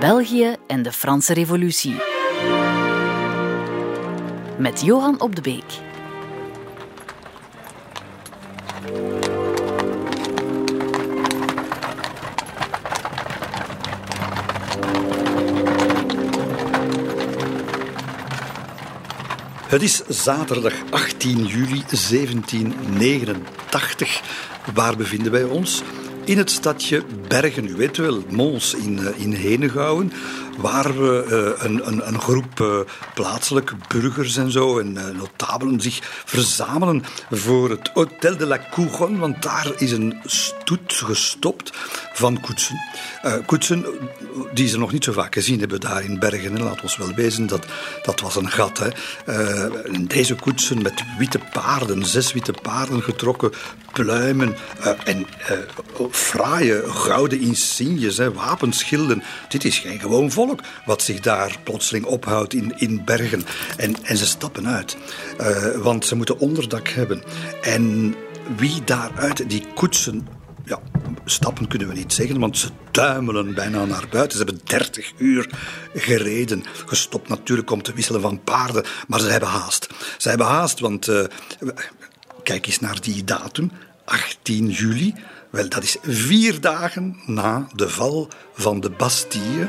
België en de Franse Revolutie. Met Johan op de Beek. Het is zaterdag 18 juli 1789. Waar bevinden wij ons? In het stadje Bergen, u weet wel, Mons in, eh, in Henegouwen, waar we uh, een, een, een, groep uh, plaatselijke burgers en zo en notabelen zich verzamelen voor het Hôtel de la Couronne, want daar is een stoet gestopt van koetsen. koetsen die ze nog niet zo vaak gezien hebben daar in Bergen. En laat ons wel wezen, dat, dat was een gat. Hè. deze koetsen met witte paarden, zes witte paarden getrokken, pluimen en fraaie gouden insignes, wapenschilden. Dit is geen gewoon volk wat zich daar plotseling ophoudt in, in bergen. En, en ze stappen uit, want ze moeten onderdak hebben. En wie daaruit die koetsen ja, stappen kunnen we niet zeggen, want ze tuimelen bijna naar buiten. Ze hebben 30 uur gereden. Gestopt natuurlijk om te wisselen van paarden, maar ze hebben haast. Ze hebben haast, want uh, kijk eens naar die datum, 18 juli. Wel, dat is vier dagen na de val van de Bastille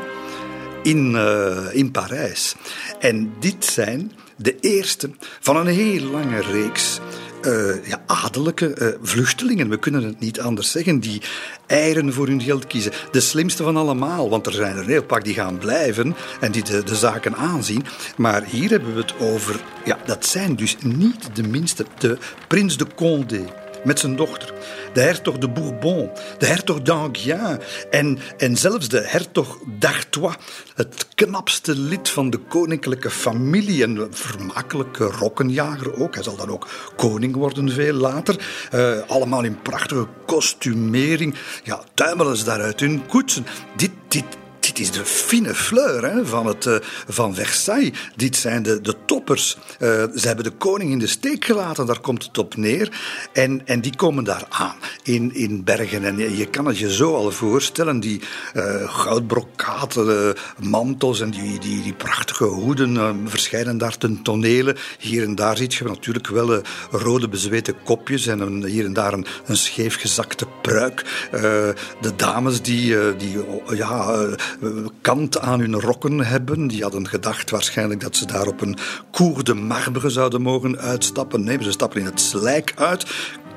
in, uh, in Parijs. En dit zijn de eerste van een heel lange reeks uh, ja, adellijke uh, vluchtelingen. We kunnen het niet anders zeggen. Die eieren voor hun geld kiezen. De slimste van allemaal, want er zijn er een heel pak die gaan blijven en die de, de zaken aanzien. Maar hier hebben we het over. Ja, dat zijn dus niet de minste. De prins de Condé met zijn dochter. De hertog de Bourbon, de hertog d'Anguien en, en zelfs de hertog d'Artois. Het knapste lid van de koninklijke familie. Een vermakelijke rokkenjager ook. Hij zal dan ook koning worden veel later. Uh, allemaal in prachtige kostumering. Ja, tuimelen ze daaruit hun koetsen. Dit, dit is de fine fleur hè, van, het, uh, van Versailles. Dit zijn de, de toppers. Uh, ze hebben de koning in de steek gelaten, daar komt het op neer. En, en die komen daar aan in, in Bergen. En je, kan het je zo al voorstellen, die uh, goudbrokaten mantels en die, die, die prachtige hoeden verschijnen daar ten tonele. Hier en daar ziet je natuurlijk wel rode bezweten kopjes en een, hier en daar een, een scheefgezakte pruik. de dames die, die ja, kant aan hun rokken hebben. Die hadden gedacht waarschijnlijk dat ze daar op een cour de marbre zouden mogen uitstappen. Nee, ze stappen in het slijk uit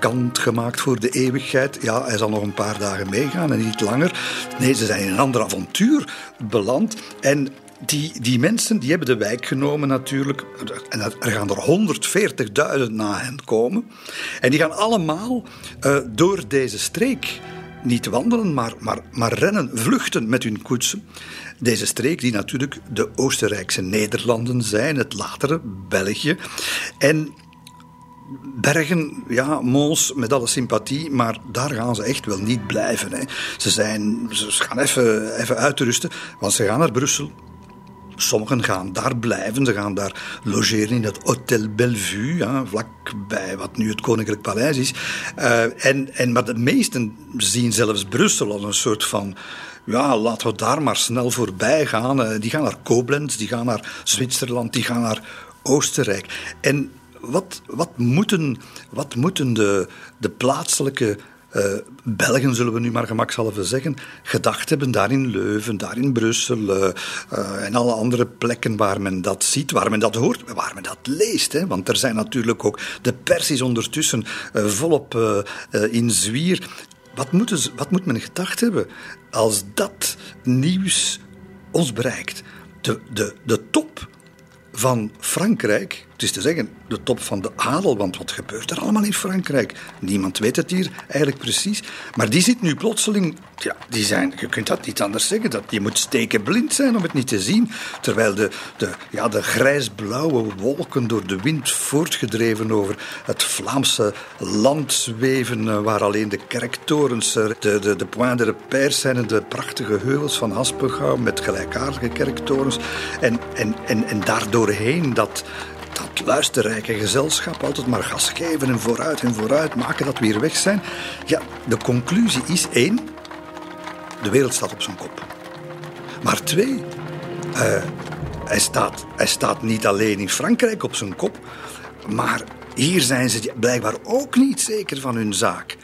kant gemaakt voor de eeuwigheid. Ja, hij zal nog een paar dagen meegaan en niet langer. Nee, ze zijn in een ander avontuur beland. En die, die mensen die hebben de wijk genomen natuurlijk. En er gaan er 140.000 na hen komen. En die gaan allemaal uh, door deze streek niet wandelen, maar, maar, maar rennen, vluchten met hun koetsen. Deze streek, die natuurlijk de Oostenrijkse Nederlanden zijn, het latere België. En Bergen, ja, Mons, met alle sympathie, maar daar gaan ze echt wel niet blijven. Hè. Ze, zijn, ze gaan even, even uitrusten, want ze gaan naar Brussel. Sommigen gaan daar blijven, ze gaan daar logeren in het Hotel Bellevue, vlakbij wat nu het Koninklijk Paleis is. Uh, en, en, maar de meesten zien zelfs Brussel als een soort van ja, laten we daar maar snel voorbij gaan. Uh, die gaan naar Koblenz, die gaan naar Zwitserland, die gaan naar Oostenrijk. En wat, wat moeten, wat moeten de, de plaatselijke uh, Belgen, zullen we nu maar gemakshalve zeggen, gedacht hebben daar in Leuven, daar in Brussel uh, uh, en alle andere plekken waar men dat ziet, waar men dat hoort, waar men dat leest. Hè? Want er zijn natuurlijk ook, de pers is ondertussen volop in zwier. Wat, moeten, wat moet men gedacht hebben als dat nieuws ons bereikt? De, de, de top van Frankrijk, het is te zeggen, de top van de adel, want wat gebeurt er allemaal in Frankrijk? Niemand weet het hier eigenlijk precies. Maar die zit nu plotseling, ja, die zijn, je kunt dat niet anders zeggen, dat, je moet stekenblind zijn om het niet te zien. Terwijl de, de, ja, de grijsblauwe wolken door de wind voortgedreven over het Vlaamse land zweven, eh, waar alleen de kerktorens, de, de, de Point de zijn de prachtige heuvels van Haspengouw met gelijkaardige kerktorens. En, en, en, en daardoorheen dat dat luisterrijke gezelschap altijd maar gas geven en vooruit en vooruit maken dat we weer weg zijn. Ja, de conclusie is één: de wereld staat op zijn kop. Maar twee, uh, hij, staat, hij staat niet alleen in Frankrijk op zijn kop, maar hier zijn ze blijkbaar ook niet zeker van hun zaak.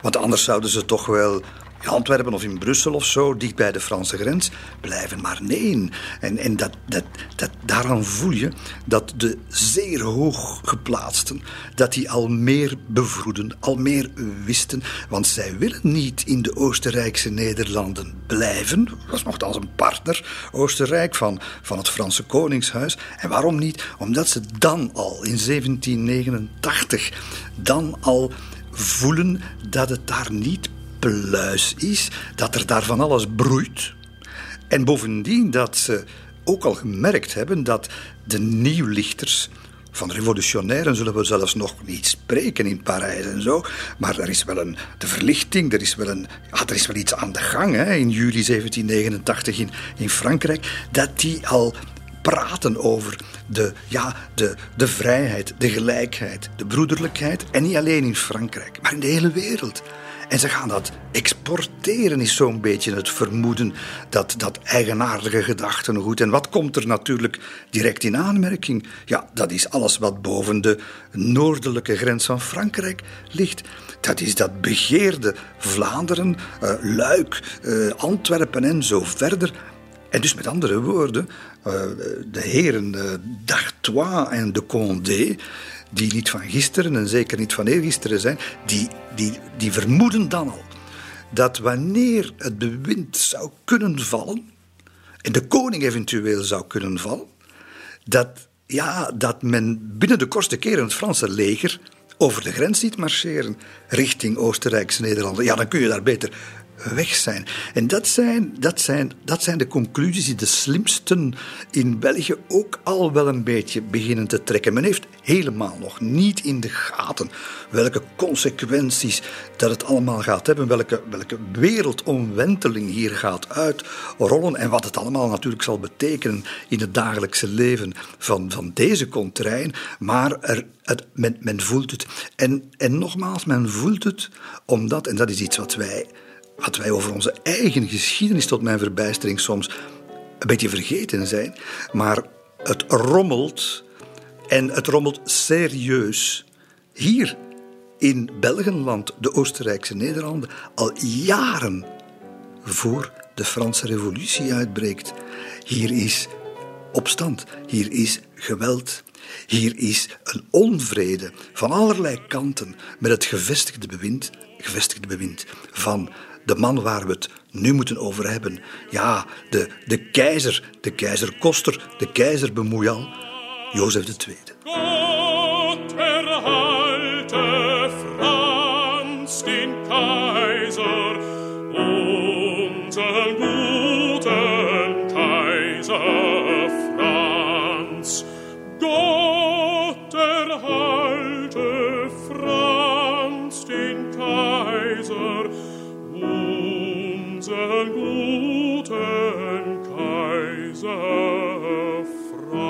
Want anders zouden ze toch wel in Antwerpen of in Brussel of zo, dicht bij de Franse grens, blijven. Maar nee. En, en dat, dat, dat, daaraan voel je dat de zeer hoog geplaatsten, dat die al meer bevroeden, al meer wisten. Want zij willen niet in de Oostenrijkse Nederlanden blijven. Dat was nogthans een partner, Oostenrijk, van, van het Franse Koningshuis. En waarom niet? Omdat ze dan al in 1789, dan al voelen dat het daar niet pluis is, dat er daar van alles broeit. En bovendien dat ze ook al gemerkt hebben dat de nieuwlichters, van revolutionairen zullen we zelfs nog niet spreken in Parijs en zo. Maar er is wel een, de verlichting, er is wel, een, ja, er is wel iets aan de gang hè, in juli 1789 in, in Frankrijk. Dat die al praten over de, ja, de, de vrijheid, de gelijkheid, de broederlijkheid. En niet alleen in Frankrijk, maar in de hele wereld. En ze gaan dat exporteren, is zo'n beetje het vermoeden. Dat, dat eigenaardige gedachtengoed. En wat komt er natuurlijk direct in aanmerking? Ja, dat is alles wat boven de noordelijke grens van Frankrijk ligt. Dat is dat begeerde Vlaanderen, uh, Luik, uh, Antwerpen en zo verder. En dus met andere woorden, uh, de heren d'Artois en de Condé die niet van gisteren en zeker niet van eergisteren zijn, die, die, die vermoeden dan al dat wanneer het bewind zou kunnen vallen, en de koning eventueel zou kunnen vallen, dat, ja, dat men binnen de kortste keren het Franse leger over de grens ziet marcheren richting Oostenrijkse Nederlanden. Ja, dan kun je daar beter weg zijn. En dat zijn, dat, zijn, dat zijn de conclusies die de slimsten in België ook al wel een beetje beginnen te trekken. Men heeft helemaal nog niet in de gaten welke consequenties dat het allemaal gaat hebben, welke, welke wereldomwenteling hier gaat uitrollen en wat het allemaal natuurlijk zal betekenen in het dagelijkse leven van, van deze contrain. Maar er, het, men, men voelt het. En, en nogmaals, men voelt het omdat, en dat is iets wat wij wat wij over onze eigen geschiedenis tot mijn verbijstering soms een beetje vergeten zijn. Maar het rommelt en het rommelt serieus. Hier in Belgenland, de Oostenrijkse Nederlanden, al jaren voor de Franse Revolutie uitbreekt. Hier is opstand, hier is geweld, hier is een onvrede van allerlei kanten met het gevestigde bewind, gevestigde bewind van de man waar we het nu moeten over hebben. Ja, de, de keizer, de keizer Koster, de keizer Bemoeial, Jozef II. God erhalte Franz den Kaiser, unseren guten Kaiser Franz. Gott erhalte Franz den Kaiser, Kaiser Franz.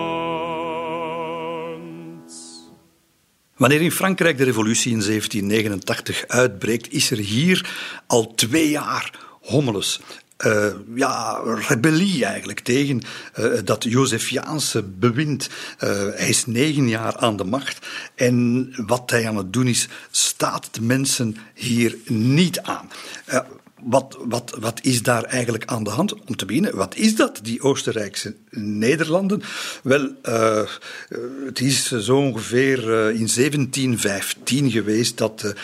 Wanneer in Frankrijk de revolutie in 1789 uitbreekt, is er hier al twee jaar hommeles. Uh, ja, rebellie eigenlijk tegen uh, dat Josefiaanse bewind. Uh, hij is negen jaar aan de macht en wat hij aan het doen is, staat de mensen hier niet aan wat, wat, wat is daar eigenlijk aan de hand? Om te beginnen, wat is dat, die Oostenrijkse Nederlanden? Wel, het is zo ongeveer in 1715 geweest dat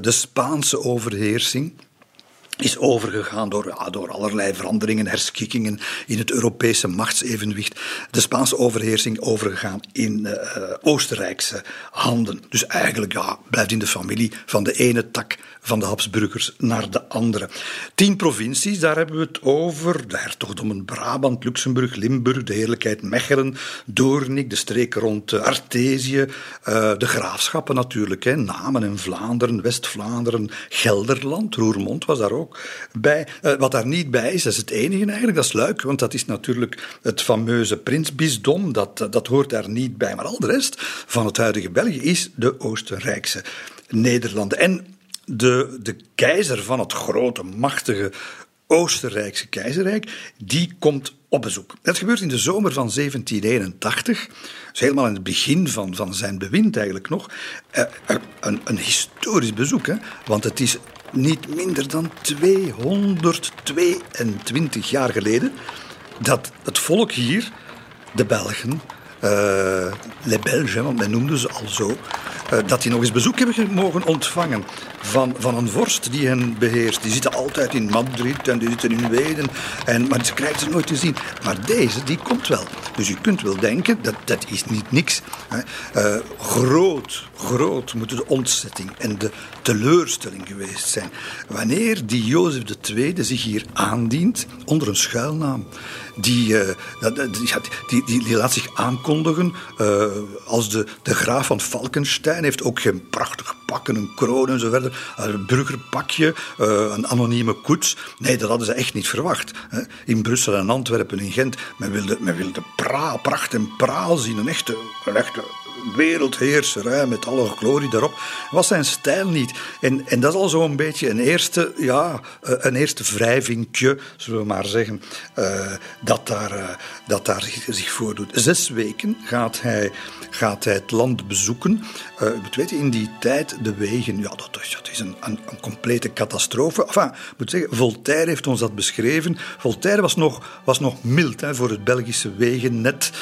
de Spaanse overheersing is overgegaan door, ja, door allerlei veranderingen, herschikkingen in het Europese machtsevenwicht. De Spaanse overheersing overgegaan in uh, Oostenrijkse handen. Dus eigenlijk ja, blijft in de familie van de ene tak van de Habsburgers naar de andere. Tien provincies, daar hebben we het over. De hertogdommen Brabant, Luxemburg, Limburg, de heerlijkheid Mechelen, Doornik, de streek rond Artesië, uh, de graafschappen natuurlijk, hè, Namen en Vlaanderen, West-Vlaanderen, Gelderland, Roermond was daar ook bij. Uh, wat daar niet bij is, dat is het enige eigenlijk, dat is Luik, want dat is natuurlijk het fameuze prinsbisdom, dat, dat hoort daar niet bij. Maar al de rest van het huidige België is de Oostenrijkse Nederlanden. En de, de keizer van het grote, machtige Oostenrijkse keizerrijk, die komt op bezoek. Dat gebeurt in de zomer van 1781, dus helemaal in het begin van, van zijn bewind eigenlijk nog. Eh, een, een historisch bezoek, hè? want het is niet minder dan 222 jaar geleden dat het volk hier, de Belgen, les Belges, want men noemde ze al zo, uh, dat die nog eens bezoek hebben mogen ontvangen van, van een vorst die hen beheerst. Die zitten altijd in Madrid en die zitten in Wenen, en, maar ze krijgen ze nooit te zien. Maar deze, die komt wel. Dus u kunt wel denken, dat, dat is niet niks. Hè. Uh, groot, groot moet de ontzetting en de teleurstelling geweest zijn. Wanneer die Jozef II zich hier aandient onder een schuilnaam die, uh, die, die, die, laat zich aankondigen uh, als de, de graaf van Falkenstein. Heeft ook geen prachtig pak en een kroon en zo verder. Een burgerpakje, uh, een anonieme koets. Nee, dat hadden ze echt niet verwacht. In Brussel en Antwerpen, in Gent, men wilde, men wilde pra, pracht en praal zien. Een echte, een echte wereldheerser, met alle glorie daarop, was zijn stijl niet. En, en dat is al zo'n beetje een eerste, ja, een eerste zullen we maar zeggen, uh, dat, daar, uh, dat daar zich voordoet. Zes weken gaat hij, gaat hij het land bezoeken. Uh, weet in die tijd de wegen, ja, dat is, dat is een, een, complete catastrofe. Enfin, moet zeggen, Voltaire heeft ons dat beschreven. Voltaire was nog, was nog mild hè, voor het Belgische wegennet.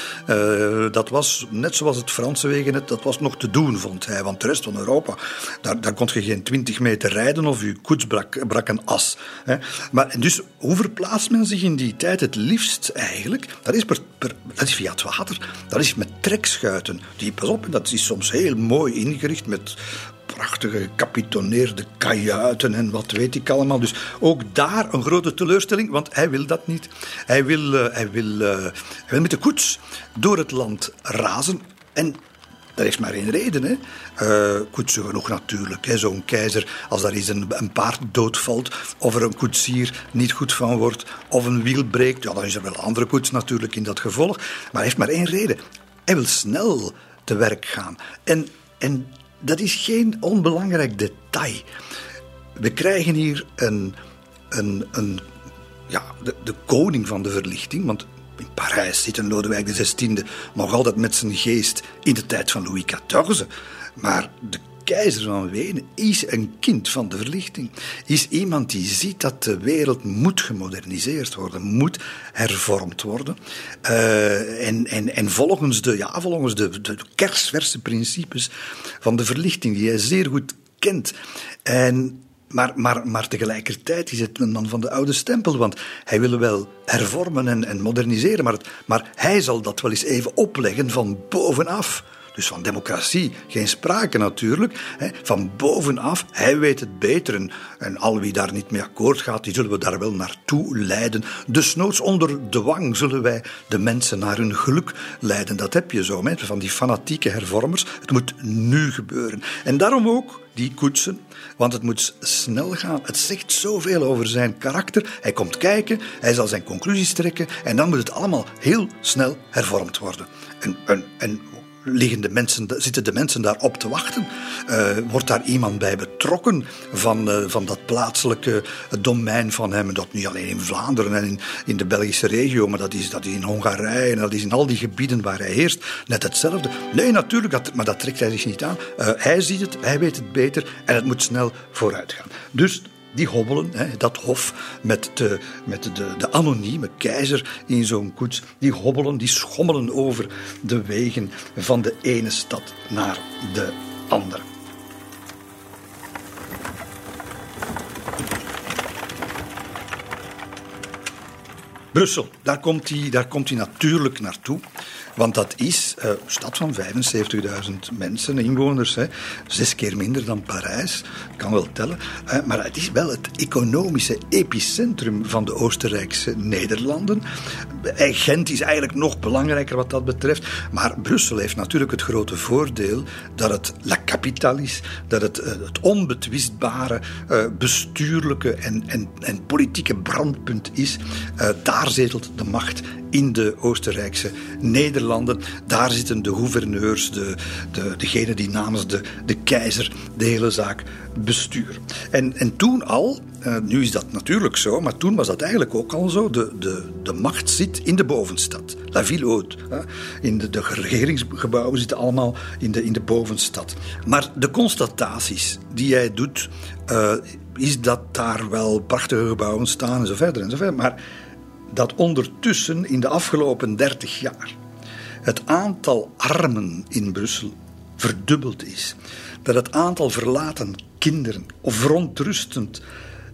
dat was net zoals het Franse dat was nog te doen, vond hij. Want de rest van Europa, daar, daar kon je geen twintig meter rijden of je koets brak, brak een as. Hè. Maar dus, hoe verplaatst men zich in die tijd het liefst eigenlijk? Dat is, per, dat is via het water. Dat is met trekschuiten. Die, pas op, dat is soms heel mooi ingericht met prachtige kapitoneerde kajuiten en wat weet ik allemaal. Dus ook daar een grote teleurstelling, want hij wil dat niet. Hij wil, uh, hij wil, uh, hij wil met de koets door het land razen. En dat is maar één reden. Hè. Uh, koetsen genoeg natuurlijk. Zo'n keizer, als daar eens een, een, paard doodvalt, of er een koetsier niet goed van wordt, of een wiel breekt, ja, dan is er wel andere koets natuurlijk in dat gevolg. Maar hij heeft maar één reden. Hij wil snel te werk gaan. En, en dat is geen onbelangrijk detail. We krijgen hier een, een, een ja, de, de koning van de verlichting, want in Parijs zit een Lodewijk XVI nog altijd met zijn geest in de tijd van Louis XIV. Maar de keizer van Wenen is een kind van de verlichting. Is iemand die ziet dat de wereld moet gemoderniseerd worden, moet hervormd worden. Uh, en, en, en volgens de, ja, volgens de, de kersverse principes van de verlichting, die hij zeer goed kent. En maar, maar, maar tegelijkertijd is het een man van de oude stempel, want hij wil wel hervormen en, en moderniseren, maar, maar hij zal dat wel eens even opleggen van bovenaf. Dus van democratie geen sprake natuurlijk. Van bovenaf, hij weet het beter. En, en, al wie daar niet mee akkoord gaat, die zullen we daar wel naartoe leiden. Dus noods onder dwang zullen wij de mensen naar hun geluk leiden. Dat heb je zo, hè, van die fanatieke hervormers. Het moet nu gebeuren. En daarom ook die koetsen, want het moet snel gaan. Het zegt zoveel over zijn karakter. Hij komt kijken, hij zal zijn conclusies trekken en dan moet het allemaal heel snel hervormd worden. En, en, en liggen mensen, zitten de mensen daar op te wachten? Uh, wordt daar iemand bij betrokken van, uh, van dat plaatselijke domein van hem? Dat niet alleen in Vlaanderen en in, in de Belgische regio, maar dat is, dat is in Hongarije en dat is in al die gebieden waar hij heerst net hetzelfde. Nee, natuurlijk, dat, maar dat trekt hij zich niet aan. Uh, hij ziet het, hij weet het beter en het moet snel vooruit gaan. Dus die hobbelen, hè, dat hof met, de, met de, de anonieme keizer in zo'n koets, die hobbelen, die schommelen over de wegen van de ene stad naar de andere. Brussel, daar komt hij, daar komt hij natuurlijk naartoe. Want dat is een stad van 75.000 mensen, inwoners. Hè. Zes keer minder dan Parijs, kan wel tellen. Maar het is wel het economische epicentrum van de Oostenrijkse Nederlanden. Gent is eigenlijk nog belangrijker wat dat betreft. Maar Brussel heeft natuurlijk het grote voordeel dat het la capitale is. Dat het het onbetwistbare bestuurlijke en, en, en politieke brandpunt is. Daar zetelt de macht in de Oostenrijkse Nederlanden Nederlanden, daar zitten de gouverneurs, de, de, degene die namens de, de keizer de hele zaak besturen. En, en toen al, uh, nu is dat natuurlijk zo, maar toen was dat eigenlijk ook al zo, de, de, de macht zit in de bovenstad. La ville haute. In de, de regeringsgebouwen zitten allemaal in de, in de bovenstad. Maar de constataties die hij doet, uh, is dat daar wel prachtige gebouwen staan en zo verder en zo verder. Maar dat ondertussen in de afgelopen 30 jaar het aantal armen in Brussel verdubbeld is. Dat het aantal verlaten kinderen of verontrustend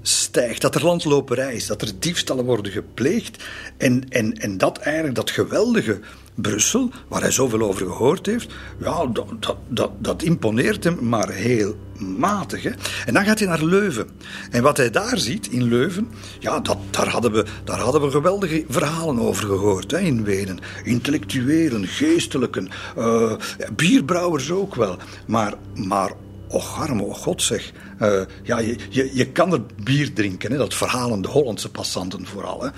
stijgt, dat er landloperij is, dat er diefstallen worden gepleegd en, en, en dat eigenlijk dat geweldige Brussel, waar hij zoveel over gehoord heeft, ja, dat, dat, dat, imponeert hem maar heel matig. Hè? En dan gaat hij naar Leuven. En wat hij daar ziet in Leuven, ja, dat, daar, hadden we, daar hadden we geweldige verhalen over gehoord hè, in Wenen. Intellectuelen, geestelijken, uh, bierbrouwers ook wel. Maar, maar Och, arme, oh god zeg. Uh, ja, je, je, je kan er bier drinken, hè, dat verhalen de Hollandse passanten vooral. Hè.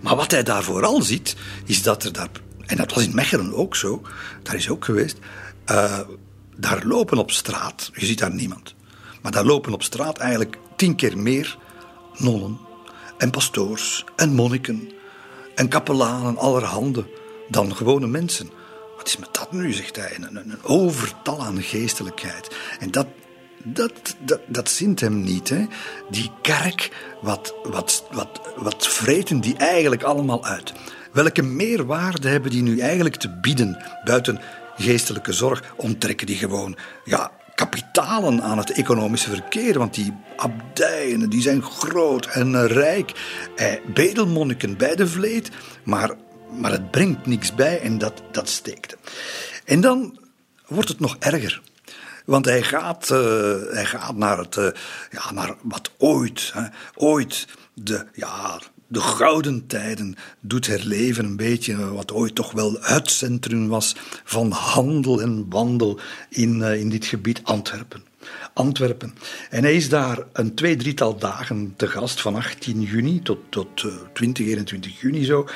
Maar wat hij daar vooral ziet, is dat er daar en dat was in Mechelen ook zo, daar is ook geweest, uh, daar lopen op straat, je ziet daar niemand, maar daar lopen op straat eigenlijk tien keer meer nonnen en pastoors en monniken en kapelanen allerhande dan gewone mensen. Wat is met dat nu, zegt hij, een, een overtal aan geestelijkheid. En dat, dat, dat, dat zint hem niet. Hè. Die kerk, wat, wat, wat, wat vreten die eigenlijk allemaal uit? Welke meerwaarde hebben die nu eigenlijk te bieden buiten geestelijke zorg? Onttrekken die gewoon ja, kapitalen aan het economische verkeer. Want die abdijen die zijn groot en rijk. Eh, bedelmonniken bij de vleet. Maar, maar het brengt niks bij en dat, dat steekt. En dan wordt het nog erger. Want hij gaat, uh, hij gaat naar, het, uh, ja, naar wat ooit, hè, ooit de, ja, de gouden tijden doet herleven. Een beetje wat ooit toch wel het centrum was van handel en wandel in, uh, in dit gebied Antwerpen. Antwerpen. En hij is daar een twee, drietal dagen te gast, van 18 juni tot, tot uh, 20, 21 juni zo.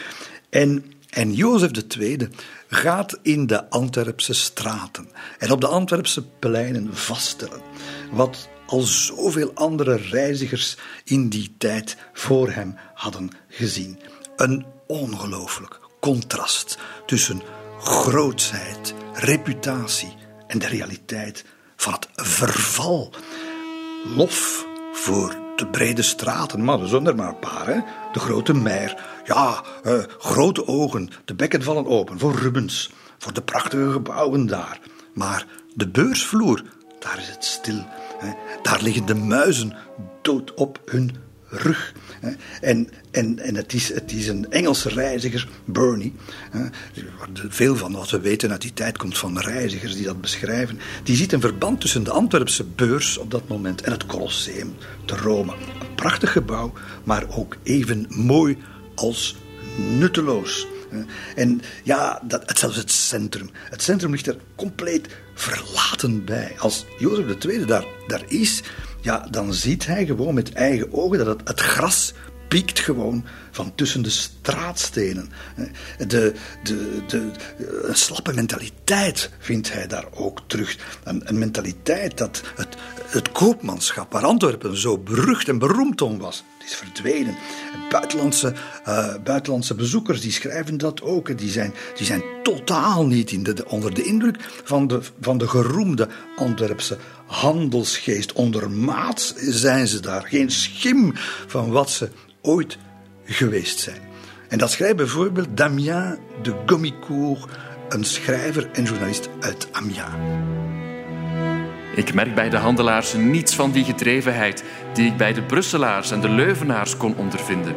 En, en Jozef II gaat in de Antwerpse straten en op de Antwerpse pleinen vaststellen wat al zoveel andere reizigers in die tijd voor hem hadden gezien. Een ongelooflijk contrast tussen grootsheid, reputatie en de realiteit van het verval. Lof voor de brede straten, maar er zijn er maar een paar. Hè? De grote meer, ja, uh, grote ogen, de bekken vallen open voor Rubens, voor de prachtige gebouwen daar. Maar de beursvloer, daar is het stil daar liggen de muizen dood op hun rug. En, en, en het, is, het is een Engelse reiziger, Bernie. Veel van wat we weten uit die tijd komt van reizigers die dat beschrijven. Die ziet een verband tussen de Antwerpse beurs op dat moment en het Colosseum te Rome. Prachtig gebouw, maar ook even mooi als nutteloos. En ja, dat, zelfs het centrum. Het centrum ligt er compleet verlaten bij. Als Jozef II daar, daar is, ja, dan ziet hij gewoon met eigen ogen dat het, het gras piekt gewoon van tussen de straatstenen. De, de, de, een slappe mentaliteit vindt hij daar ook terug. Een, mentaliteit dat het, het koopmanschap, waar Antwerpen zo berucht en beroemd om was, is verdwenen. Buitenlandse, uh, buitenlandse bezoekers die schrijven dat ook. Die zijn, die zijn totaal niet onder de indruk van de, van de geroemde Antwerpse handelsgeest. Ondermaats zijn ze daar. Geen schim van wat ze ooit geweest zijn. En dat schrijft bijvoorbeeld Damien de Gomicourt, een schrijver en journalist uit Amiens. Ik merk bij de handelaars niets van die gedrevenheid die ik bij de Brusselaars en de Leuvenaars kon ondervinden.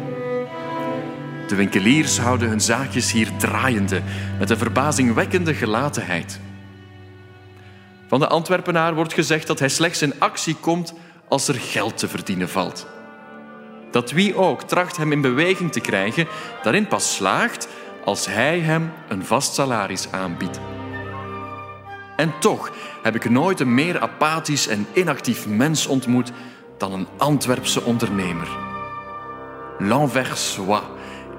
De winkeliers houden hun zaakjes hier draaiende met een verbazingwekkende gelatenheid. Van de Antwerpenaar wordt gezegd dat hij slechts in actie komt als er geld te verdienen valt. Dat wie ook tracht hem in beweging te krijgen, daarin pas slaagt als hij hem een vast salaris aanbiedt. En toch heb ik nooit een meer apathisch en inactief mens ontmoet dan een Antwerpse ondernemer. L'Anversois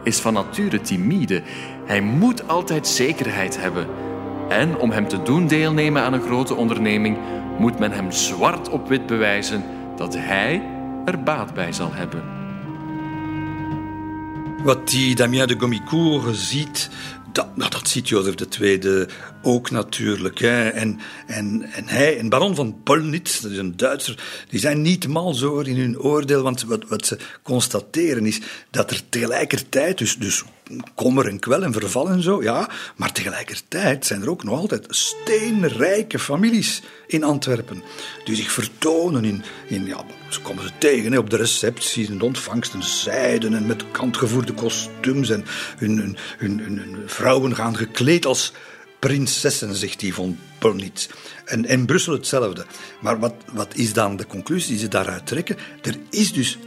is van nature timide. Hij moet altijd zekerheid hebben. En om hem te doen deelnemen aan een grote onderneming, moet men hem zwart op wit bewijzen dat hij er baat bij zal hebben. Wat die Damien de Gomicourt ziet, dat, nou, dat ziet Jozef II ook natuurlijk. Hè. En, en, en hij en baron van Polnitz, dat is een Duitser, die zijn niet mal zo in hun oordeel, want wat, wat ze constateren is dat er tegelijkertijd, dus, dus kommer en kwel en verval en zo, ja, maar tegelijkertijd zijn er ook nog altijd steenrijke families in Antwerpen, die zich vertonen in, in ja, ze komen ze tegen hè, op de recepties en ontvangsten, zijden en met kantgevoerde kostuums en hun, hun, hun, hun vrouwen gaan gekleed als prinsessen, zegt die van Polnitz. En in Brussel hetzelfde. Maar wat, wat is dan de conclusie die ze daaruit trekken? Er is dus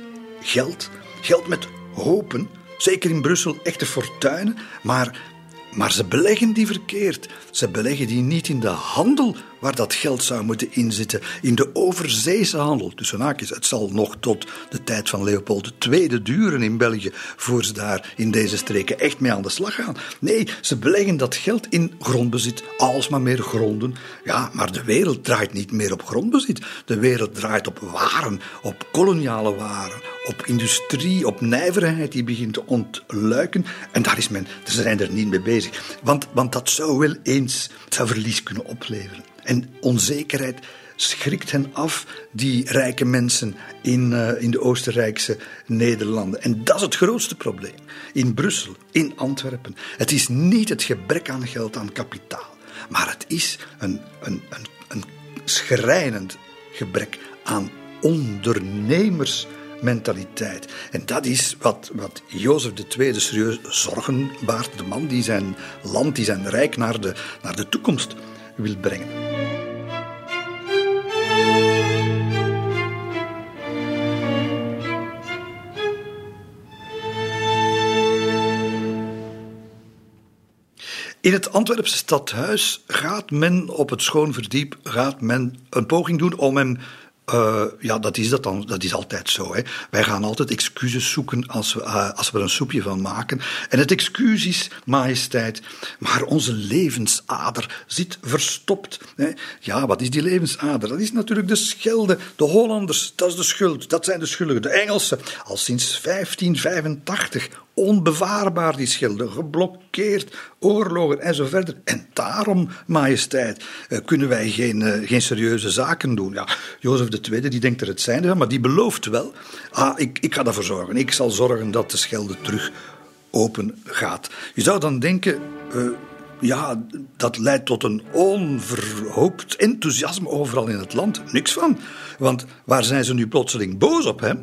geld, geld met hopen, zeker in Brussel echte fortuinen, maar maar ze beleggen die verkeerd. Ze beleggen die niet in de handel waar dat geld zou moeten inzitten. In de overzeese handel. Tussen haakjes, het zal nog tot de tijd van Leopold II duren in België voor ze daar in deze streken echt mee aan de slag gaan. Nee, ze beleggen dat geld in grondbezit. Alsmaar meer gronden. Ja, maar de wereld draait niet meer op grondbezit. De wereld draait op waren, op koloniale waren, op industrie, op nijverheid die begint te ontluiken. En daar is men, zijn er niet mee bezig. Want, want dat zou wel eens zou verlies kunnen opleveren. En onzekerheid schrikt hen af, die rijke mensen in, uh, in de Oostenrijkse Nederlanden. En dat is het grootste probleem. In Brussel, in Antwerpen. Het is niet het gebrek aan geld, aan kapitaal. Maar het is een, een, een, een schrijnend gebrek aan ondernemers mentaliteit. En dat is wat, wat Jozef II serieus zorgen baart. De man die zijn land, die zijn rijk naar de, naar de toekomst wil brengen. In het Antwerpse stadhuis gaat men op het schoonverdiep gaat men een poging doen om hem uh, ja, dat is dat dan. Dat is altijd zo. Hè. Wij gaan altijd excuses zoeken als we, uh, als we er een soepje van maken. En het excuus is, majesteit, maar onze levensader zit verstopt. Hè. Ja, wat is die levensader? Dat is natuurlijk de Schelde, de Hollanders, dat is de schuld. Dat zijn de schuldigen. De Engelsen, al sinds 1585 onbevaarbaar, die schilder, geblokkeerd, oorlogen en zo verder. En daarom, majesteit, eh, kunnen wij geen, uh, geen serieuze zaken doen. Ja, Jozef II die denkt er het zijn van, maar die belooft wel, ah, ik, ik ga ervoor zorgen. Ik zal zorgen dat de schelde terug open gaat. Je zou dan denken... Uh, ja, dat leidt tot een onverhoopt enthousiasme overal in het land. Niks van. Want waar zijn ze nu plotseling boos op, hè?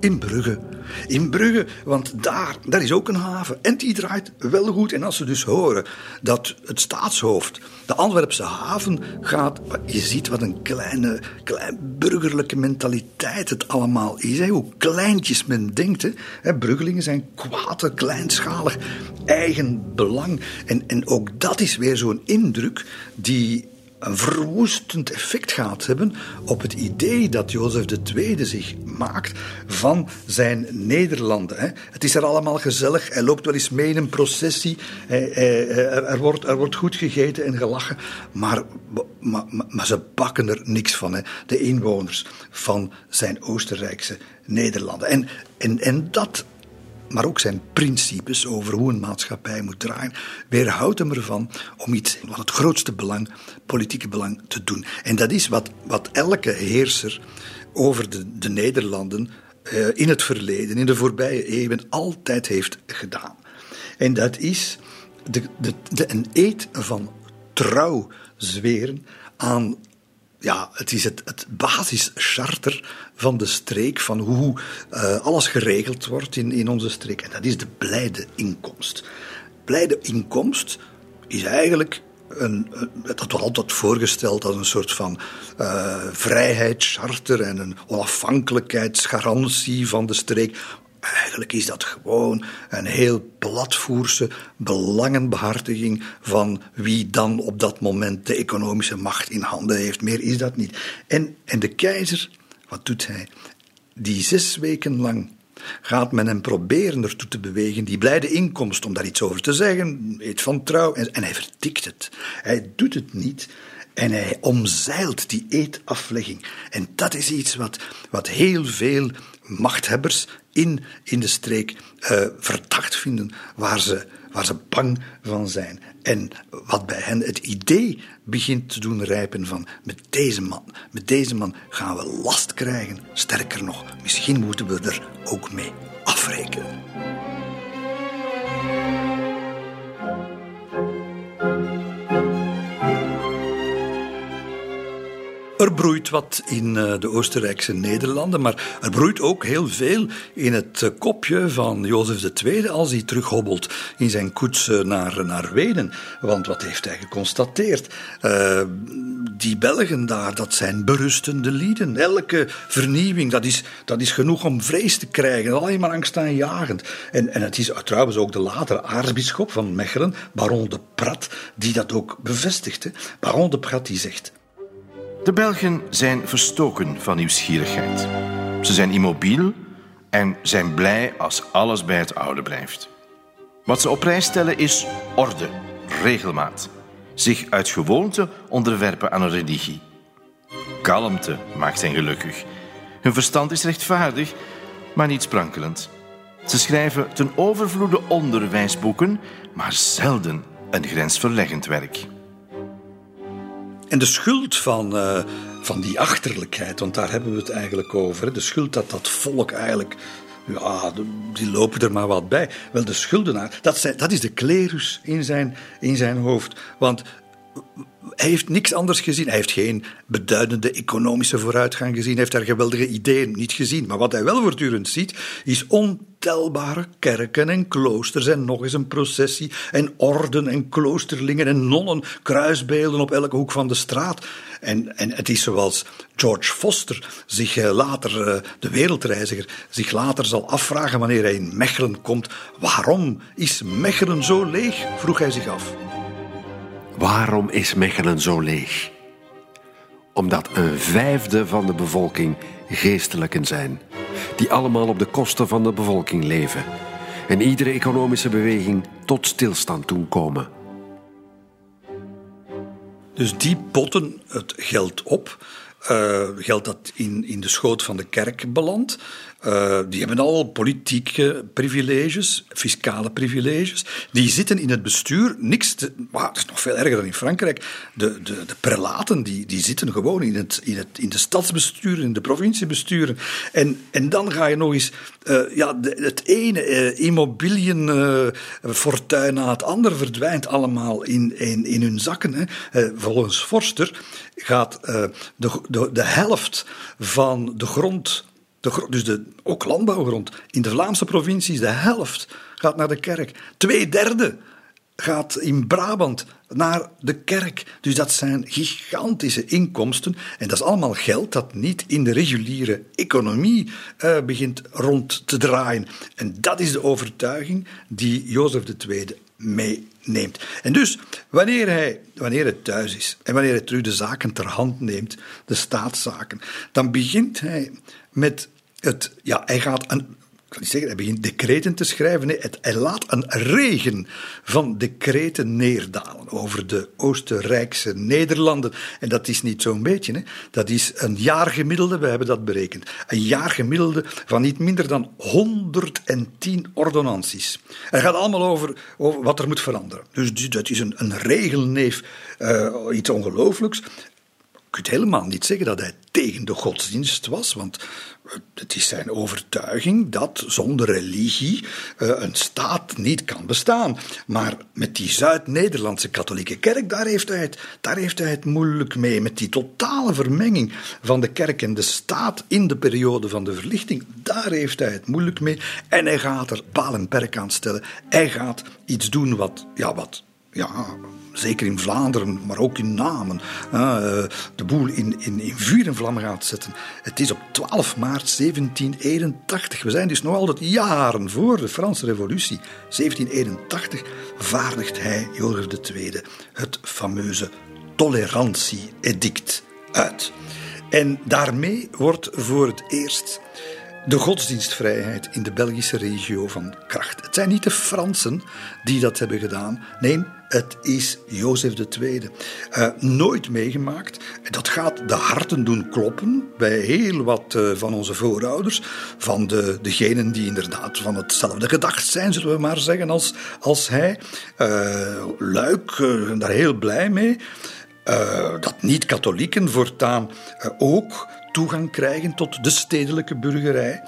In Brugge. In Brugge, want daar, daar is ook een haven. En die draait wel goed. En als ze dus horen dat het staatshoofd, de Antwerpse haven, gaat. Je ziet wat een kleine, klein burgerlijke mentaliteit het allemaal is. Hoe kleintjes men denkt. Hè? Bruggelingen zijn kwaad, kleinschalig, eigen belang. En, en ook dat is weer zo'n indruk die een verwoestend effect gaat hebben op het idee dat Jozef II zich maakt van zijn Nederlanden. Het is er allemaal gezellig, hij loopt wel eens mee in een processie, er, wordt, er wordt goed gegeten en gelachen, maar, maar, maar ze bakken er niks van, de inwoners van zijn Oostenrijkse Nederlanden. En, en, en dat maar ook zijn principes over hoe een maatschappij moet draaien, weerhoudt hem ervan om iets van het grootste belang, politieke belang, te doen. En dat is wat, wat elke heerser over de, de Nederlanden uh, in het verleden, in de voorbije eeuwen, altijd heeft gedaan. En dat is de, de, een eed van trouw zweren aan ja, het is het, basischarter van de streek, van hoe uh, alles geregeld wordt in, in onze streek. En dat is de blijde inkomst. Blijde inkomst is eigenlijk een, dat wordt altijd voorgesteld als een soort van uh, vrijheidscharter en een onafhankelijkheidsgarantie van de streek. Eigenlijk is dat gewoon een heel platvoerse belangenbehartiging van wie dan op dat moment de economische macht in handen heeft. Meer is dat niet. En, en de keizer, wat doet hij? Die zes weken lang gaat men hem proberen ertoe te bewegen, die blijde inkomst, om daar iets over te zeggen, eet van trouw, en, en hij vertikt het. Hij doet het niet. En hij omzeilt die eetaflegging. En dat is iets wat, wat heel veel machthebbers in, in de streek uh, verdacht vinden, waar ze, waar ze bang van zijn. En wat bij hen het idee begint te doen rijpen van met deze man, met deze man gaan we last krijgen. Sterker nog, misschien moeten we er ook mee afrekenen. Er broeit wat in eh, de Oostenrijkse Nederlanden, maar er broeit ook heel veel in het eh, kopje van Jozef II als hij terughobbelt in zijn koets eh, naar, naar Wenen. Want wat heeft hij geconstateerd? Die Belgen daar, dat zijn berustende lieden. Elke vernieuwing, dat is, dat is genoeg om vrees te krijgen. Alleen maar angstaanjagend. En, en het is trouwens ook de latere aartsbisschop van Mechelen, baron de Prat, die dat ook bevestigt. Baron de Prat die zegt... De Belgen zijn verstoken van nieuwsgierigheid. Ze zijn immobiel en zijn blij als alles bij het oude blijft. Wat ze op prijs stellen is orde, regelmaat. Zich uit gewoonte onderwerpen aan een religie. Kalmte maakt hen gelukkig. Hun verstand is rechtvaardig, maar niet sprankelend. Ze schrijven ten overvloede onderwijsboeken, maar zelden een grensverleggend werk. En de schuld van, uh, van die achterlijkheid, want daar hebben we het eigenlijk over. De schuld dat dat volk eigenlijk ja, die lopen er maar wat bij. Wel, de schuldenaar, dat, dat is de klerus in zijn, in zijn hoofd. Want hij heeft niks anders gezien. Hij heeft geen beduidende economische vooruitgang gezien. Hij heeft daar geweldige ideeën niet gezien. Maar wat hij wel voortdurend ziet, is ontelbare kerken en kloosters en nog eens een processie en orden en kloosterlingen en nonnen, kruisbeelden op elke hoek van de straat. En, en het is zoals George Foster zich eh, later, eh, de wereldreiziger, zich later zal afvragen wanneer hij in Mechelen komt. Waarom is Mechelen zo leeg? vroeg hij zich af. Waarom is Mechelen zo leeg? Omdat een vijfde van de bevolking geestelijken zijn, die allemaal op de kosten van de bevolking leven en iedere economische beweging tot stilstand doen komen. Dus die potten het geld op, uh, geld dat in, in de schoot van de kerk belandt. Uh, die hebben al politieke privileges, fiscale privileges. Die zitten in het bestuur. Niks te, is nog veel erger dan in Frankrijk. De, de, de prelaten die, die zitten gewoon in, het, in, het, in de stadsbesturen, in de provinciebesturen. En, en dan ga je nog eens uh, ja, het ene uh, na het andere verdwijnt allemaal in, in, in hun zakken. Hè. volgens Forster gaat de, de, de helft van de grond de, dus de, ook landbouwgrond. In de Vlaamse provincies, de helft gaat naar de kerk. Twee derde gaat in Brabant naar de kerk. Dus dat zijn gigantische inkomsten. En dat is allemaal geld dat niet in de reguliere economie uh, begint rond te draaien. En dat is de overtuiging die Jozef II meeneemt. En dus, wanneer hij, wanneer hij thuis is en wanneer hij terug de zaken ter hand neemt, de staatszaken, dan begint hij met het, ja, hij gaat niet zeggen, hij begint decreten te schrijven. Nee, het, hij laat een regen van decreten neerdalen over de Oostenrijkse Nederlanden. En dat is niet zo'n beetje, hè. dat is een jaargemiddelde, we hebben dat berekend. Een jaargemiddelde van niet minder dan 110 ordonnanties. Het gaat allemaal over, over wat er moet veranderen. Dus dat is een, een regelneef, uh, iets ongelooflijks kunt helemaal niet zeggen dat hij tegen de godsdienst was, want het is zijn overtuiging dat zonder religie eh, een staat niet kan bestaan. Maar met die Zuid-Nederlandse katholieke kerk, daar heeft, hij het, daar heeft hij het moeilijk mee. Met die totale vermenging van de kerk en de staat in de periode van de verlichting, daar heeft hij het moeilijk mee. En hij gaat er paal en perk aan stellen. Hij gaat iets doen wat, ja, wat ja, zeker in Vlaanderen, maar ook in Namen, uh, de boel in, in, in vuur en vlam gaat zetten. Het is op 12 maart 1781, we zijn dus nog altijd jaren voor de Franse Revolutie, 1781 vaardigt hij, Jozef II, het fameuze tolerantie-edict uit. En daarmee wordt voor het eerst de godsdienstvrijheid in de Belgische regio van kracht. Het zijn niet de Fransen die dat hebben gedaan. Nee, het is Jozef II. Uh, nooit meegemaakt. Dat gaat de harten doen kloppen bij heel wat uh, van onze voorouders. Van de, degenen die inderdaad van hetzelfde gedacht zijn, zullen we maar zeggen, als, als hij. Uh, Luik, daar heel blij mee. dat niet-katholieken voortaan ook toegang krijgen tot de stedelijke burgerij.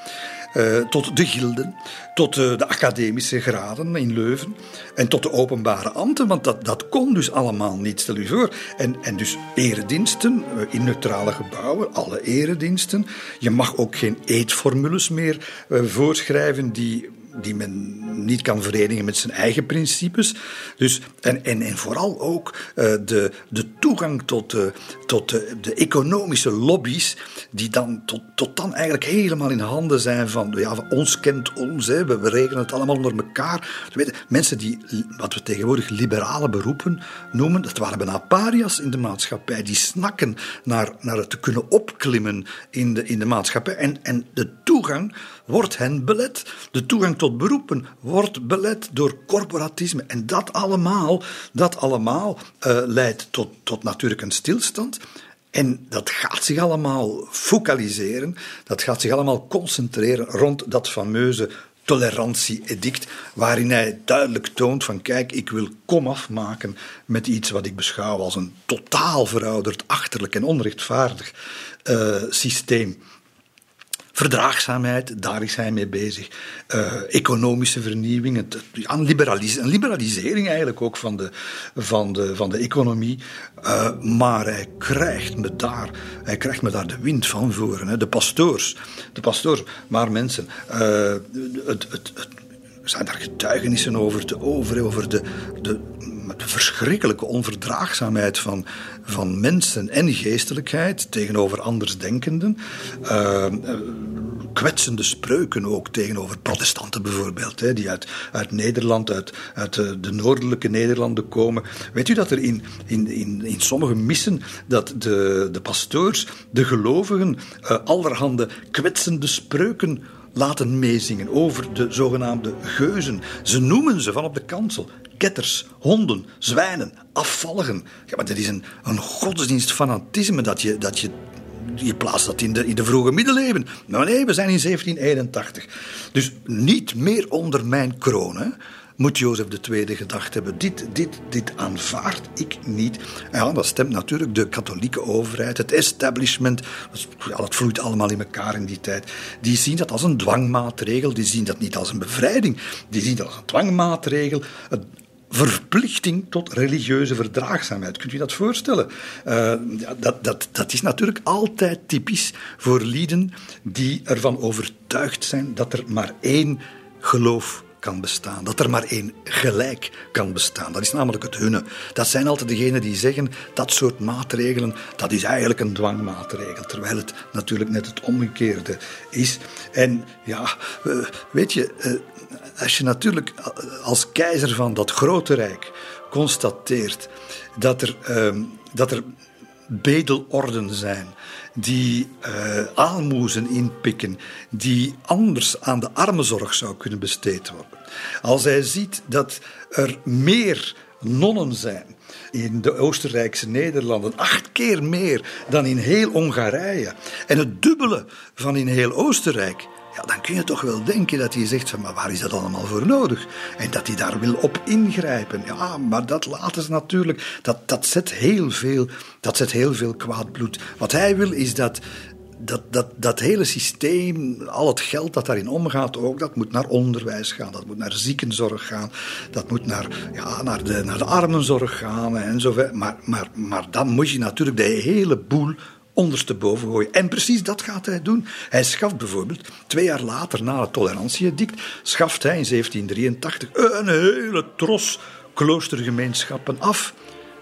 Uh, tot de gilden, tot uh, de academische graden in Leuven en tot de openbare ambten, want dat, dat kon dus allemaal niet, stel u voor. En, en dus erediensten uh, in neutrale gebouwen, alle erediensten. Je mag ook geen eetformules meer voorschrijven die die men niet kan verenigen met zijn eigen principes. Dus, en, en, en vooral ook uh, de, de toegang tot, uh, tot de, economische lobby's, die dan tot, tot dan eigenlijk helemaal in handen zijn van, ja, van ons kent ons, hè, we, we regelen het allemaal onder elkaar. Weet, mensen die wat we tegenwoordig liberale beroepen noemen, dat waren bijna in de maatschappij, die snakken naar, naar het te kunnen opklimmen in de, in de maatschappij. En, en de toegang wordt hen belet. De toegang tot beroepen wordt belet door corporatisme. En dat allemaal, dat allemaal uh, leidt tot, tot natuurlijk een stilstand. En dat gaat zich allemaal focaliseren, dat gaat zich allemaal concentreren rond dat fameuze tolerantie-edict, waarin hij duidelijk toont van kijk, ik wil komaf maken met iets wat ik beschouw als een totaal verouderd, achterlijk en onrechtvaardig uh, systeem. Verdraagzaamheid, daar is hij mee bezig. Uh, economische vernieuwing, een, liberalis een liberalisering eigenlijk ook van de, van de, van de economie. Uh, maar hij krijgt, me daar, hij krijgt me daar de wind van voren. Hè. De pastoors, de pastoors, maar mensen, uh, het, het, het, zijn daar getuigenissen over te over, over de, de, de verschrikkelijke onverdraagzaamheid van, van mensen en geestelijkheid tegenover andersdenkenden. Uh, kwetsende spreuken ook tegenover protestanten bijvoorbeeld, hè, die uit, uit Nederland, uit, uit de, de noordelijke Nederlanden komen. Weet u dat er in, in, in, in sommige missen dat de, de pastoors, de gelovigen, uh, allerhande kwetsende spreuken laten meezingen over de zogenaamde geuzen. Ze noemen ze van op de kansel ketters, honden, zwijnen, afvalligen. Ja, maar dat is een, een godsdienstfanatisme dat je, dat je je plaatst dat in de, in de vroege middeleeuwen. Maar nee, we zijn in 1781. Dus niet meer onder mijn kroon. Hè moet Jozef II gedacht hebben. Dit, dit, dit aanvaard ik niet. Ja, dat stemt natuurlijk de katholieke overheid, het establishment. Ja, dat vloeit allemaal in elkaar in die tijd. Die zien dat als een dwangmaatregel, die zien dat niet als een bevrijding. Die zien dat als een dwangmaatregel. Een verplichting tot religieuze verdraagzaamheid. Kunt u dat voorstellen? Uh, dat, dat, dat is natuurlijk altijd typisch voor lieden die ervan overtuigd zijn dat er maar één geloof kan bestaan. Dat er maar één gelijk kan bestaan. Dat is namelijk het hunne. Dat zijn altijd degenen die zeggen dat soort maatregelen, dat is eigenlijk een dwangmaatregel. Terwijl het natuurlijk net het omgekeerde is. En ja, eh, weet je, eh, als je natuurlijk als keizer van dat grote rijk constateert dat er, ehm, dat er bedelorden zijn die uh, aalmoezen inpikken, die anders aan de armenzorg zou kunnen besteed worden. Als hij ziet dat er meer nonnen zijn in de Oostenrijkse Nederlanden, acht keer meer dan in heel Hongarije, en het dubbele van in heel Oostenrijk, dan kun je toch wel denken dat hij zegt van, maar waar is dat allemaal voor nodig? En dat hij daar wil op ingrijpen. Ja, maar dat laten ze natuurlijk, dat, dat, zet heel veel, dat zet heel veel kwaad bloed. Wat hij wil is dat, dat, dat, dat hele systeem, al het geld dat daarin omgaat, ook, dat moet naar onderwijs gaan, dat moet naar ziekenzorg gaan, dat moet naar, ja, naar, de, naar de armenzorg gaan en Maar, maar, maar dan moet je natuurlijk de hele boel ondersteboven gooien. En precies dat gaat hij doen. Hij schaft bijvoorbeeld, twee jaar later na het tolerantiedict, schaft hij in 1783 een hele tros kloostergemeenschappen af.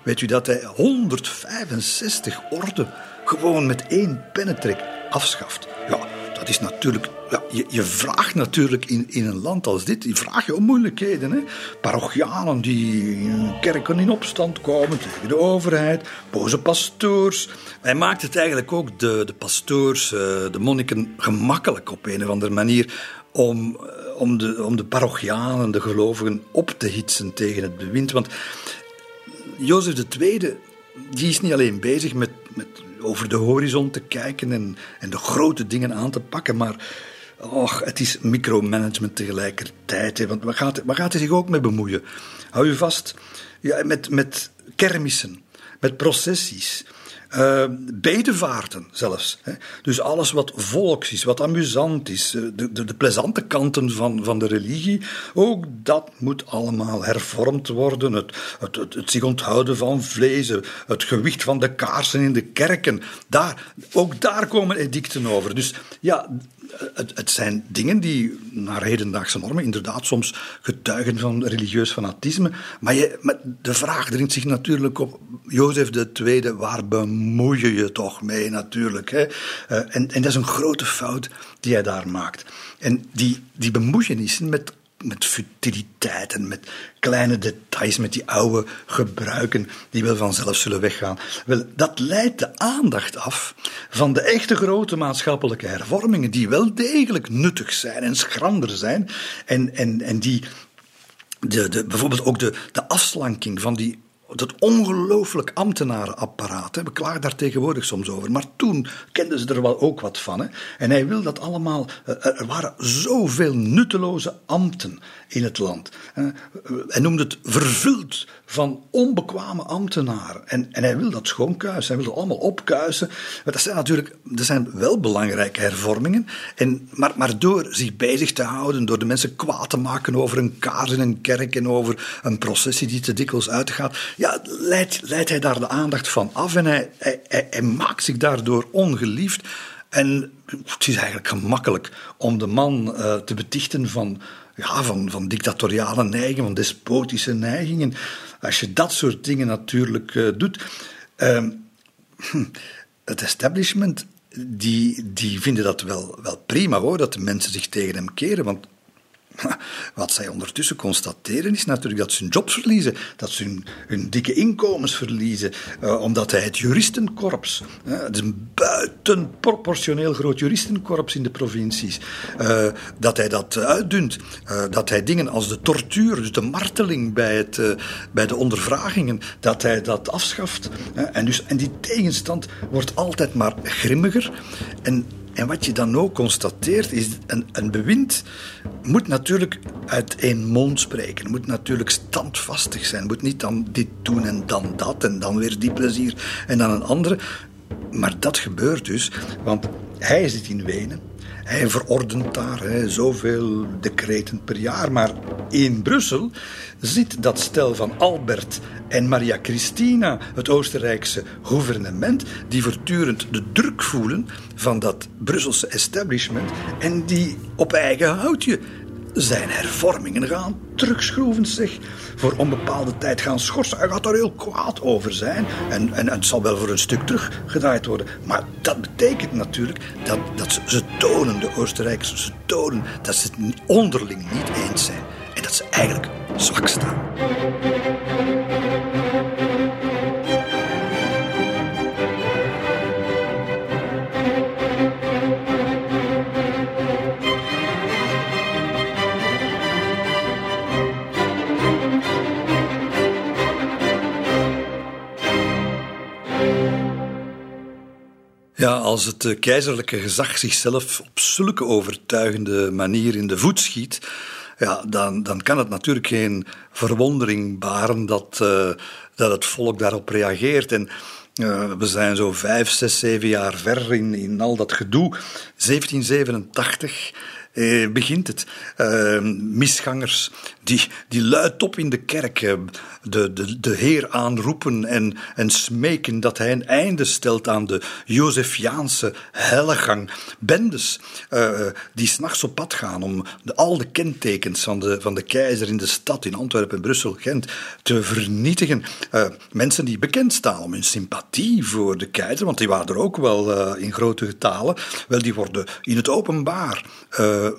Weet u dat hij 165 orden gewoon met één pennentrek afschaft? Ja, dat is natuurlijk je, je vraagt natuurlijk in, in een land als dit, je vraag je om moeilijkheden. Hè? Parochianen die kerken in opstand komen tegen de overheid, boze pastoors. Hij maakt het eigenlijk ook de, de pastoors, eh, de monniken, gemakkelijk op een of andere manier om, eh, om, de, om de parochianen, de gelovigen, op te hitsen tegen het bewind. Want Jozef II die is niet alleen bezig met, met over de horizon te kijken en, en de grote dingen aan te pakken, maar och, het is micromanagement tegelijkertijd. Hè, want waar gaat, waar gaat hij zich ook mee bemoeien? Hou je vast, ja, met, met kermissen, met processies. Uh, bedevaarten zelfs. Hè. Dus alles wat volks is, wat amusant is, eh, de, de, de, plezante kanten van, van de religie, ook dat moet allemaal hervormd worden. Het, het, het, het zich onthouden van vlees, het gewicht van de kaarsen in de kerken, daar, ook daar komen edicten over. Dus ja, het, zijn dingen die naar hedendaagse normen inderdaad soms getuigen van religieus fanatisme. Maar, je, de vraag dringt zich natuurlijk op, Jozef II, waar bemoei je je toch mee natuurlijk? Hè? Uh, en, en dat is een grote fout die hij daar maakt. En die, die bemoeienissen met met futiliteit en met kleine details, met die oude gebruiken die wel vanzelf zullen weggaan. Wel, dat leidt de aandacht af van de echte grote maatschappelijke hervormingen, die wel degelijk nuttig zijn en schrander zijn, en, en, en die de, de, bijvoorbeeld ook de, de afslanking van die dat ongelooflijk ambtenarenapparaat. Hè. We klagen daar tegenwoordig soms over. Maar toen kenden ze er wel ook wat van. Hè. En hij wil dat allemaal. Eh, er waren zoveel nutteloze ambten in het land. Hij noemde het vervuld van onbekwame ambtenaren. En, en hij wil dat schoonkuisen. Hij wil het allemaal opkuisen. Maar dat zijn natuurlijk dat zijn wel belangrijke hervormingen. En, maar, maar door zich bezig te houden, door de mensen kwaad te maken over een kaars in een kerk en over een processie die te dikwijls uitgaat, ja, leidt, leidt hij daar de aandacht van af en hij, hij, maakt zich daardoor ongeliefd. En het is eigenlijk gemakkelijk om de man uh, te betichten van, ja, van, van dictatoriale neigingen, van despotische neigingen. Als je dat soort dingen natuurlijk uh, doet. Uh, het establishment, die, die vinden dat wel, wel prima hoor, dat de mensen zich tegen hem keren. Want Wat zij ondertussen constateren is natuurlijk dat ze hun jobs verliezen, dat ze hun, dikke inkomens verliezen, uh, omdat hij het juristenkorps, het is een buitenproportioneel groot juristenkorps in de provincies, uh, dat hij dat uitdunt, dat hij dingen als de tortuur, dus de marteling bij, het, bij de ondervragingen, dat hij dat afschaft. en, dus, en die tegenstand wordt altijd maar grimmiger. En en wat je dan ook constateert, is een, een bewind moet natuurlijk uit één mond spreken. Moet natuurlijk standvastig zijn. Moet niet dan dit doen en dan dat en dan weer die plezier en dan een andere. Maar dat gebeurt dus, want hij zit in Wenen. Hij verordent daar hè, zoveel decreten per jaar. Maar in Brussel zit dat stel van Albert en Maria Christina, het Oostenrijkse gouvernement, die voortdurend de druk voelen van dat Brusselse establishment en die op eigen houtje zijn hervormingen gaan terugschroeven, zeg. Voor onbepaalde tijd gaan schorsen. Hij gaat er heel kwaad over zijn. En, en, het zal wel voor een stuk teruggedraaid worden. Maar dat betekent natuurlijk dat, dat ze, ze tonen, de Oostenrijkers, ze tonen dat ze het onderling niet eens zijn. En dat ze eigenlijk zwak staan. Als het eh, keizerlijke gezag zichzelf op zulke overtuigende manier in de voet schiet, ja, dan, dan kan het natuurlijk geen verwondering baren dat, uh, dat het volk daarop reageert. En uh, we zijn zo vijf, zes, zeven jaar ver in, in al dat gedoe. 1787 eh, begint het. Eh, misgangers die, die luidop in de kerk eh, de, de, de Heer aanroepen en, en smeken dat hij een einde stelt aan de Josefiaanse hellegang. Bendes uh, die s'nachts op pad gaan om de, al de kentekens van de, van de keizer in de stad, in Antwerpen, Brussel, Gent, te vernietigen. Uh, mensen die bekend staan om hun sympathie voor de keizer, want die waren er ook wel uh, in grote getalen, wel, die worden in het openbaar,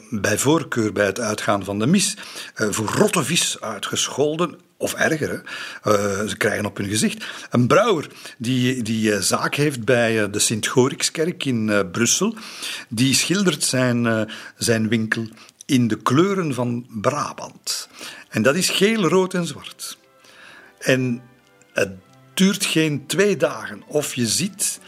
bij voorkeur bij het uitgaan van de mis, voor rotte vis uitgescholden of erger, uh, ze krijgen op hun gezicht. Een brouwer die, die uh, zaak heeft bij uh, de Sint-Gorikskerk in Brussel, die schildert zijn, zijn winkel in de kleuren van Brabant. En dat is geel, rood en zwart. En het duurt geen twee dagen of je ziet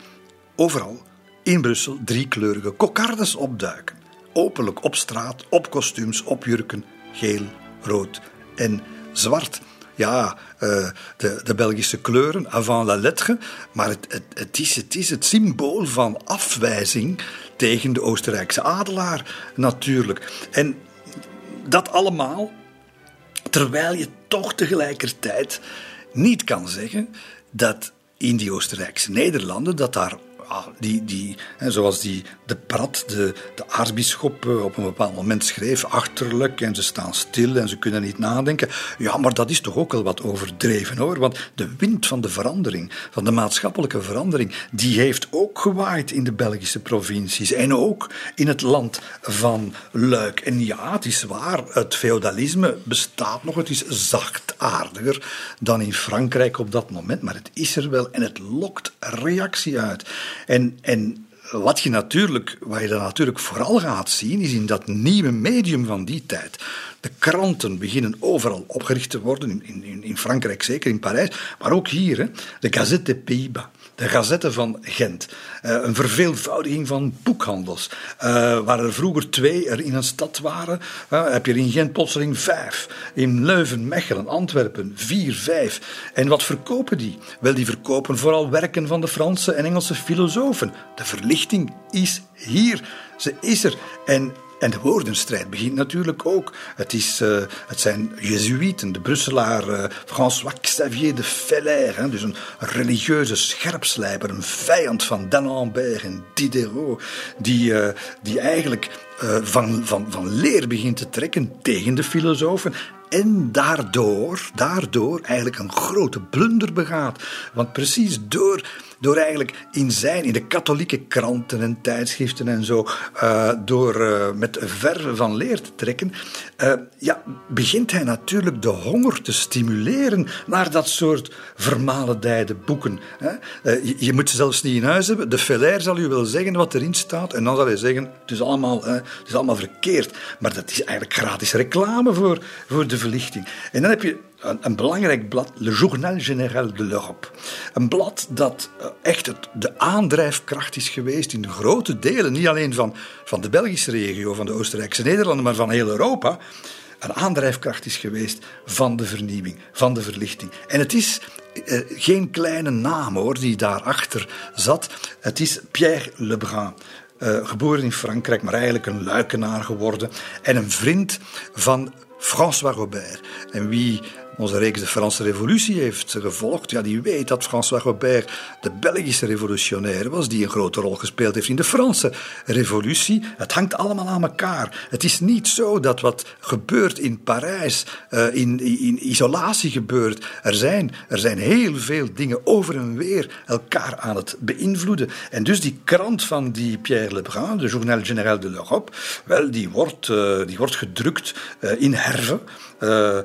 overal in Brussel driekleurige kokardes opduiken. Openlijk op straat, op kostuums, op jurken, geel, rood en zwart ja, uh, de, de, Belgische kleuren, avant la lettre. Maar het, het, het, is, het is het symbool van afwijzing tegen de Oostenrijkse adelaar, natuurlijk. En dat allemaal terwijl je toch tegelijkertijd niet kan zeggen dat in die Oostenrijkse Nederlanden dat daar die, die, hè, zoals die, de Prat, de, de aartsbisschop, op een bepaald moment schreef, achterlijk en ze staan stil en ze kunnen niet nadenken. Ja, maar dat is toch ook wel wat overdreven hoor, want de wind van de verandering, van de maatschappelijke verandering, die heeft ook gewaaid in de Belgische provincies en ook in het land van Luik. En ja, het is waar, het feudalisme bestaat nog, het is zachtaardiger dan in Frankrijk op dat moment, maar het is er wel en het lokt reactie uit. En, en wat je, natuurlijk, wat je dan natuurlijk vooral gaat zien, is in dat nieuwe medium van die tijd. De kranten beginnen overal opgericht te worden, in, in, in Frankrijk zeker, in Parijs, maar ook hier. Hè, de Gazette des Pays-Bas de Gazette van Gent. Uh, een verveelvoudiging van boekhandels. Uh, waar er vroeger twee er in een stad waren, heb je er in Gent plotseling vijf. In Leuven, Mechelen, Antwerpen vier, vijf. En wat verkopen die? Wel, die verkopen vooral werken van de Franse en Engelse filosofen. De verlichting is hier. Ze is er. En en de woordenstrijd begint natuurlijk ook. Het, is, uh, het zijn Jezuïeten, de Brusselaar uh, François Xavier de Feller, dus een religieuze scherpslijper, een vijand van D'Alembert en Diderot, die, uh, die eigenlijk van, van, van leer begint te trekken tegen de filosofen en daardoor, daardoor eigenlijk een grote blunder begaat. Want precies door door eigenlijk in zijn, in de katholieke kranten en tijdschriften en zo, uh, door uh, met verve van leer te trekken, uh, ja, begint hij natuurlijk de honger te stimuleren naar dat soort vermalendijde boeken. Hè. Je, je, moet ze zelfs niet in huis hebben. De Fellair zal u wel zeggen wat erin staat en dan zal hij zeggen, het is allemaal, het is allemaal verkeerd. Maar dat is eigenlijk gratis reclame voor, voor de verlichting. En dan heb je een, belangrijk blad, Le Journal Général de l'Europe. Een blad dat eh, echt het, de aandrijfkracht is geweest in grote delen, niet alleen van, van de Belgische regio, van de Oostenrijkse Nederlanden, maar van heel Europa. Een aandrijfkracht is geweest van de vernieuwing, van de verlichting. En het is eh, geen kleine naam hoor, die daarachter zat. Het is Pierre Lebrun. Uh, geboren in Frankrijk, maar eigenlijk een luikenaar geworden. En een vriend van François Robert. En wie onze reeks de Franse Revolutie heeft gevolgd, ja, die weet dat François Robert de Belgische revolutionair was, die een grote rol gespeeld heeft in de Franse Revolutie. Het hangt allemaal aan elkaar. Het is niet zo dat wat gebeurt in Parijs uh, in, in isolatie gebeurt. Er zijn, er zijn heel veel dingen over en weer elkaar aan het beïnvloeden. En dus die krant van die Pierre Lebrun, de Journal Général de l'Europe, wel, die wordt, uh, die wordt gedrukt uh, in Herve. Uh,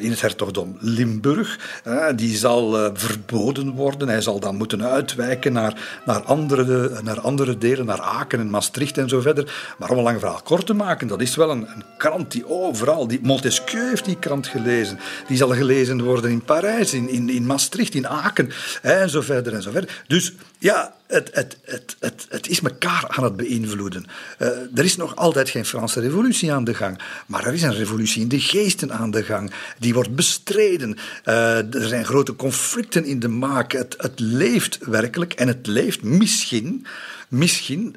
in het hertogdom Limburg. Uh, die zal verboden worden. Hij zal dan moeten uitwijken naar, naar, andere, naar andere delen, naar Aken en Maastricht en zo verder. Maar om een lang verhaal kort te maken, dat is wel een, een krant die overal... Die, Montesquieu heeft die krant gelezen. Die zal gelezen worden in Parijs, in, in, in Maastricht, in Aken en zo verder en zo verder. Dus ja, het, het, het, het, het is elkaar aan het beïnvloeden. Uh, er is nog altijd geen Franse revolutie aan de gang, maar er is een revolutie in de geesten aan de gang. Die wordt bestreden. Uh, er zijn grote conflicten in de maak. Het, het leeft werkelijk en het leeft misschien, misschien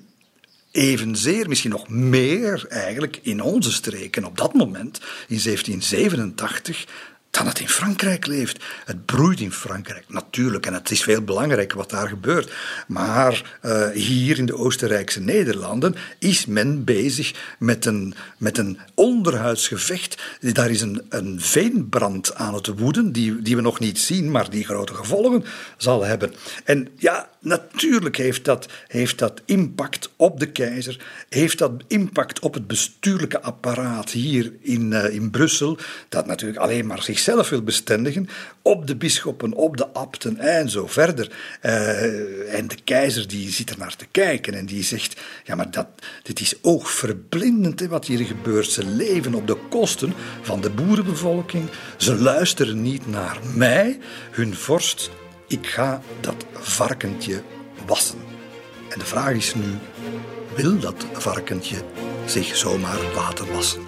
evenzeer, misschien nog meer eigenlijk, in onze streken op dat moment, in 1787, dan het in Frankrijk leeft. Het broeit in Frankrijk, natuurlijk. En het is veel belangrijker wat daar gebeurt. Maar uh, hier in de Oostenrijkse Nederlanden is men bezig met een, met een onderhuidsgevecht. Daar is een, een veenbrand aan het woeden, die, die we nog niet zien, maar die grote gevolgen zal hebben. En ja, natuurlijk heeft dat, heeft dat impact op de keizer, heeft dat impact op het bestuurlijke apparaat hier in, uh, in Brussel, dat natuurlijk alleen maar zichzelf zichzelf wil bestendigen op de bisschoppen, op de abten en zo verder. Uh, en de keizer die zit er naar te kijken en die zegt, ja maar dat, dit is oogverblindend hè, wat hier gebeurt. Ze leven op de kosten van de boerenbevolking. Ze luisteren niet naar mij, hun vorst. Ik ga dat varkentje wassen. En de vraag is nu, wil dat varkentje zich zomaar laten wassen?